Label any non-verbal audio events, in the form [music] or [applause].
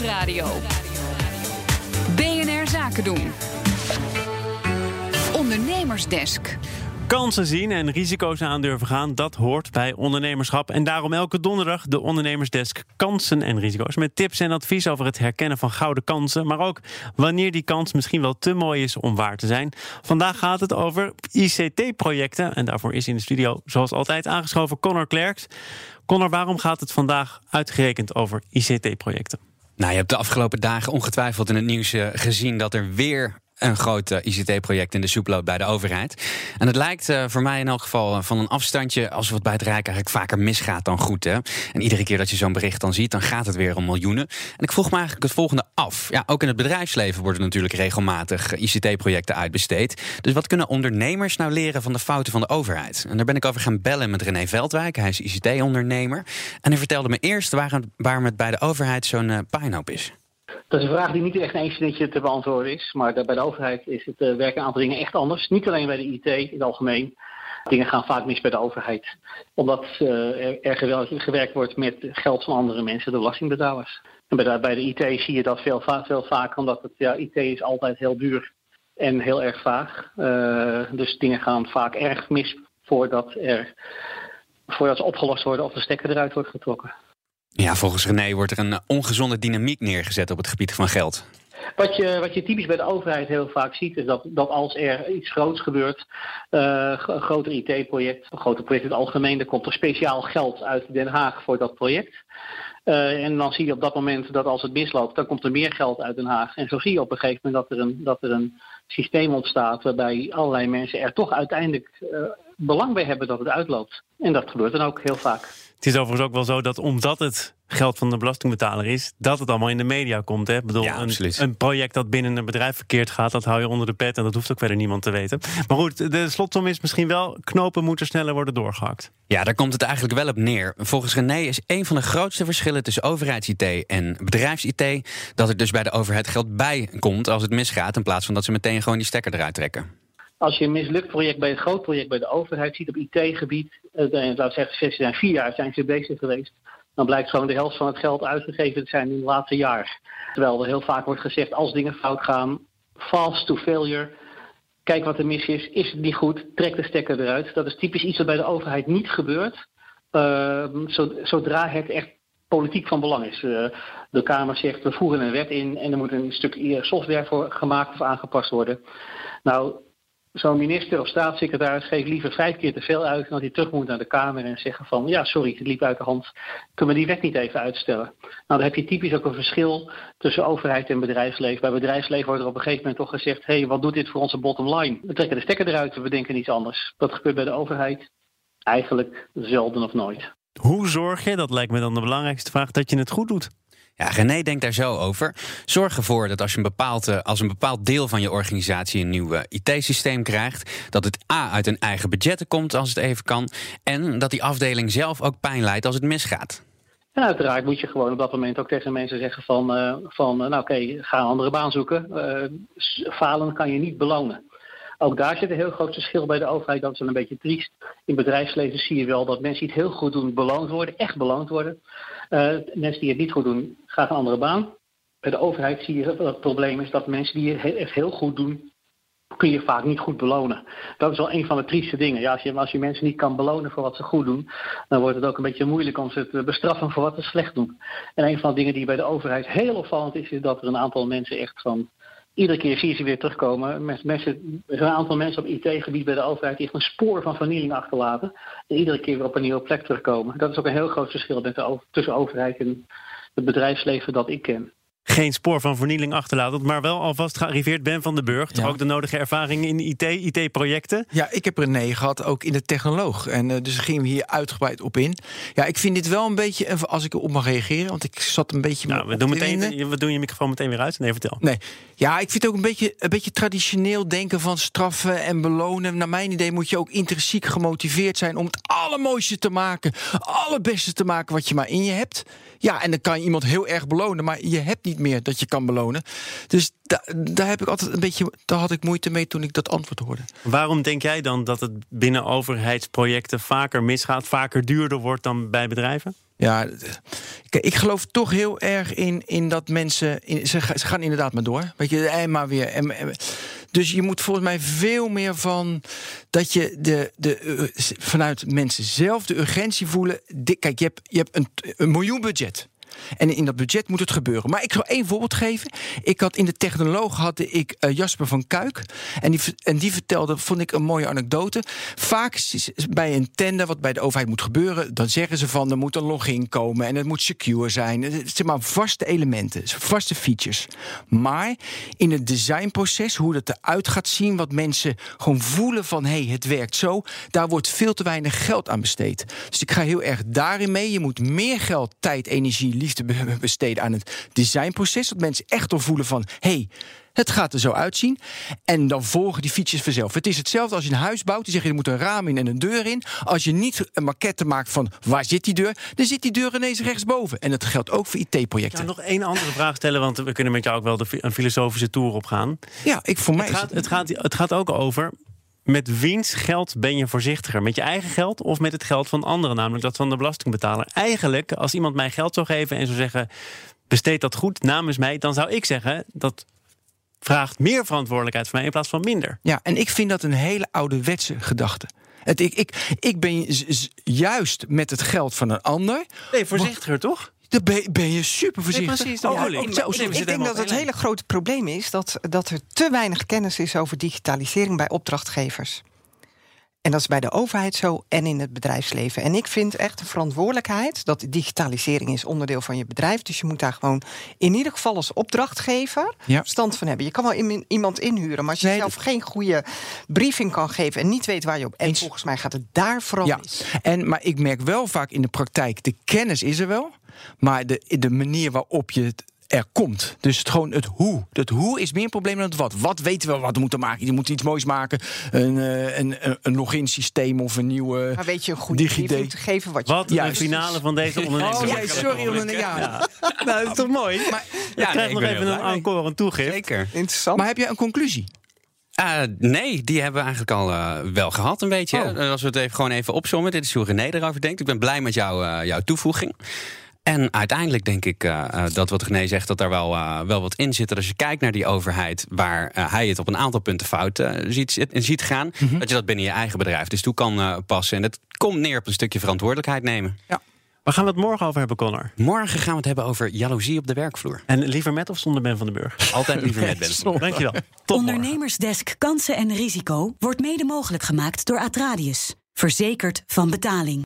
Nieuwsradio. BNR Zaken doen. Ondernemersdesk. Kansen zien en risico's aandurven gaan, dat hoort bij ondernemerschap. En daarom elke donderdag de Ondernemersdesk Kansen en Risico's. Met tips en advies over het herkennen van gouden kansen. Maar ook wanneer die kans misschien wel te mooi is om waar te zijn. Vandaag gaat het over ICT-projecten. En daarvoor is in de studio, zoals altijd, aangeschoven Connor Klerks. Connor, waarom gaat het vandaag uitgerekend over ICT-projecten? Nou, je hebt de afgelopen dagen ongetwijfeld in het nieuws eh, gezien dat er weer een groot eh, ICT-project in de soep loopt bij de overheid. En het lijkt uh, voor mij in elk geval eh, van een afstandje, als wat bij het Rijk eigenlijk vaker misgaat dan goed. Hè? En iedere keer dat je zo'n bericht dan ziet, dan gaat het weer om miljoenen. En ik vroeg me eigenlijk het volgende af. Ja, ook in het bedrijfsleven worden natuurlijk regelmatig ICT-projecten uitbesteed. Dus wat kunnen ondernemers nou leren van de fouten van de overheid? En daar ben ik over gaan bellen met René Veldwijk. Hij is ICT-ondernemer. En hij vertelde me eerst waarom, het bij de overheid zo'n puinhoop is. Dat is een vraag die niet echt een zinnetje te beantwoorden is. Maar bij de overheid is het uh, werken een aantal dingen echt anders. Niet alleen bij de IT in het algemeen. Dingen gaan vaak mis bij de overheid. Omdat er, er gewerkt wordt met geld van andere mensen, de belastingbetalers. En bij de, bij de IT zie je dat veel, veel vaker, omdat het, ja, IT is altijd heel duur en heel erg vaag. Uh, dus dingen gaan vaak erg mis voordat, er, voordat ze opgelost worden of de stekker eruit wordt getrokken. Ja, volgens René wordt er een ongezonde dynamiek neergezet op het gebied van geld. Wat je, wat je typisch bij de overheid heel vaak ziet, is dat, dat als er iets groots gebeurt, uh, een groter IT-project, een groter project in het algemeen, dan komt er speciaal geld uit Den Haag voor dat project. Uh, en dan zie je op dat moment dat als het misloopt, dan komt er meer geld uit Den Haag. En zo zie je op een gegeven moment dat er een, dat er een systeem ontstaat waarbij allerlei mensen er toch uiteindelijk belang bij hebben dat het uitloopt. En dat gebeurt dan ook heel vaak. Het is overigens ook wel zo dat omdat het geld van de belastingbetaler is, dat het allemaal in de media komt. Hè? Ik bedoel, ja, een, een, project dat binnen een bedrijf verkeerd gaat, dat hou je onder de pet en dat hoeft ook verder niemand te weten. Maar goed, de slotsom is misschien wel: knopen moeten sneller worden doorgehakt. Ja, daar komt het eigenlijk wel op neer. Volgens René is een van de grootste verschillen tussen overheids-IT en bedrijfs-IT dat er dus bij de overheid geld bij komt als het misgaat, in plaats van dat ze meteen gewoon die stekker eruit trekken. Als je een mislukt project bij een groot project bij de overheid ziet op IT-gebied, uh, laten we zeggen, ze zijn vier jaar zijn ze bezig geweest, dan blijkt gewoon de helft van het geld uitgegeven te zijn in het laatste jaar. Terwijl er heel vaak wordt gezegd, als dingen fout gaan, fast to failure. Kijk wat er mis is, is het niet goed, trek de stekker eruit. Dat is typisch iets wat bij de overheid niet gebeurt. Uh, zodra het echt politiek van belang is. Uh, de Kamer zegt, we voeren een wet in en er moet een stuk software voor gemaakt of aangepast worden. Nou, zo'n minister of staatssecretaris geeft liever vijf keer te veel uit dan hij terug moet naar de Kamer en zeggen van ja, sorry, het liep uit de hand. Kunnen we die wet niet even uitstellen? Nou, dan heb je typisch ook een verschil tussen overheid en bedrijfsleven. Bij bedrijfsleven wordt er op een gegeven moment toch gezegd: hé, hey, wat doet dit voor onze bottom line? We trekken de stekker eruit we denken iets anders. Dat gebeurt bij de overheid eigenlijk zelden of nooit. Hoe zorg je, dat lijkt me dan de belangrijkste vraag, dat je het goed doet? Ja, René denkt daar zo over. Zorg ervoor dat als, een bepaald, als een bepaald deel van je organisatie een nieuw IT-systeem krijgt, dat het A uit een eigen budgetten komt als het even kan. En dat die afdeling zelf ook pijn leidt als het misgaat. En uiteraard moet je gewoon op dat moment ook tegen mensen zeggen van, uh, van nou oké, ga een andere baan zoeken. Uh, falen kan je niet belonen. Ook daar zit een heel groot verschil bij de overheid. Dat is wel een beetje triest. In bedrijfsleven zie je wel dat mensen die het heel goed doen, beloond worden, echt beloond worden. Uh, mensen die het niet goed doen, gaan een andere baan. Bij de overheid zie je dat het probleem is dat mensen die het heel goed doen, kun je vaak niet goed belonen. Dat is wel een van de trieste dingen. Ja, als, je, als je mensen niet kan belonen voor wat ze goed doen, dan wordt het ook een beetje moeilijk om ze te bestraffen voor wat ze slecht doen. En een van de dingen die bij de overheid heel opvallend is, is dat er een aantal mensen echt van iedere keer zie je ze weer terugkomen. Mensen, er zijn een aantal mensen op IT-gebied bij de overheid die echt een spoor van vernieling achterlaten. En iedere keer weer op een nieuwe plek terugkomen. Dat is ook een heel groot verschil met tussen overheid en het bedrijfsleven dat ik ken geen spoor van vernieling achterlaten, maar wel alvast gearriveerd Ben van den Burg. Toch ja. ook de nodige ervaring in IT, IT-projecten? Ja, ik heb René gehad, ook in de technoloog. En uh, dus gingen we hier uitgebreid op in. Ja, ik vind dit wel een beetje, als ik erop mag reageren, want ik zat een beetje. Nou, we doen, meteen, we doen je microfoon meteen weer uit. Nee, vertel. Nee, ja, ik vind het ook een beetje, een beetje traditioneel denken van straffen en belonen. Naar mijn idee moet je ook intrinsiek gemotiveerd zijn om het allermooiste te maken, allerbeste te maken wat je maar in je hebt. Ja, en dan kan je iemand heel erg belonen, maar je hebt niet meer dat je kan belonen. Dus da daar heb ik altijd een beetje, daar had ik moeite mee toen ik dat antwoord hoorde. Waarom denk jij dan dat het binnen overheidsprojecten vaker misgaat, vaker duurder wordt dan bij bedrijven? Ja, ik geloof toch heel erg in, in dat mensen. In, ze, ze gaan inderdaad maar door. Weet je, en maar weer. En, en- dus je moet volgens mij veel meer van dat je de, de, eh, vanuit mensen zelf de urgentie voelen. Kijk, je hebt, je hebt een, een miljoen budget. En in dat budget moet het gebeuren. Maar ik zal één voorbeeld geven. Ik had in de technoloog had ik eh, Jasper van Kuik. En die, en die vertelde, vond ik een mooie anekdote. Vaak bij een tender wat bij de overheid moet gebeuren, dan zeggen ze van er moet een login komen en het moet secure zijn. Zijn maar vaste elementen, vaste features. Maar in het designproces, hoe dat eruit gaat zien, wat mensen gewoon voelen van hé, hey, het werkt zo, daar wordt veel te weinig geld aan besteed. Dus ik ga heel erg daarin mee. Je moet meer geld, tijd, energie, liefde be- besteden aan het designproces. Dat mensen echt al voelen van hé, hey, het gaat er zo uitzien. En dan volgen die features vanzelf. Het is hetzelfde als je een huis bouwt. Die zeg je, er moet een raam in en een deur in. Als je niet een maquette maakt van waar zit die deur... dan zit die deur ineens rechtsboven. En dat geldt ook voor Ik IT-projecten. ga nog één andere vraag stellen, want we kunnen met jou ook wel de, een filosofische tour op gaan. Ja, ik, voor mij Het is gaat, het, gaat, het gaat ook over. Met wiens geld ben je voorzichtiger? Met je eigen geld of met het geld van anderen, namelijk dat van de belastingbetaler? Eigenlijk, als iemand mij geld zou geven en zou zeggen: besteed dat goed namens mij, dan zou ik zeggen dat vraagt meer verantwoordelijkheid van mij in plaats van minder. Ja, en ik vind dat een hele ouderwetse gedachte. Het, ik, ik, ik ben juist met het geld van een ander. Nee, voorzichtiger toch? Dan ben, ben je super voorzichtig. precies, Oh, ik. zo, ik denk dat het hele grote probleem is dat, dat er te weinig kennis is over digitalisering bij opdrachtgevers. En dat is bij de overheid zo en in het bedrijfsleven. En ik vind echt een verantwoordelijkheid dat digitalisering is onderdeel van je bedrijf. Dus je moet daar gewoon in ieder geval als opdrachtgever Ja. verstand van hebben. Je kan wel iemand inhuren, maar als je Nee, zelf geen goede briefing kan geven en niet weet waar je op. En volgens mij gaat het daar vooral Ja, mis. en, maar ik merk wel vaak in de praktijk, de kennis is er wel, maar de, de manier waarop je het er komt. Dus het, gewoon het hoe. Het hoe is meer een probleem dan het wat. Wat weten we wat we moeten maken? Je moet iets moois maken. Een, eh, een, een, login systeem of een nieuwe Maar weet je een goede briefing te geven wat je Wat Ja, de finale van deze [laughs] onderneming. Oh ja, sorry. onderne- Ja. Nou, dat is toch mooi? Maar, Ja, krijg nog even een encore, een toegift. Zeker. interessant. maar heb je een conclusie? Eh, nee, die hebben we eigenlijk al eh, wel gehad een beetje. Oh. Als we het even, gewoon even opzommen. Dit is hoe René erover denkt. Ik ben blij met jou, eh, jouw toevoeging. En uiteindelijk denk ik eh, eh, dat wat René zegt, dat daar wel, eh, wel wat in zit. Dat als je kijkt naar die overheid, waar hij het op een aantal punten fout ziet, zit- ziet gaan, dat je dat binnen je eigen bedrijf dus toe kan eh, passen. En dat komt neer op een stukje verantwoordelijkheid nemen. Waar gaan we het morgen over hebben, Connor? Morgen gaan we het hebben over jaloezie op de werkvloer. En liever met of zonder Ben van den Burg? Altijd liever met [laughs] Ben. Dankjewel. [laughs] Tot morgen. Ondernemersdesk Kansen en Risico wordt mede mogelijk gemaakt door Atradius. Verzekerd van betaling.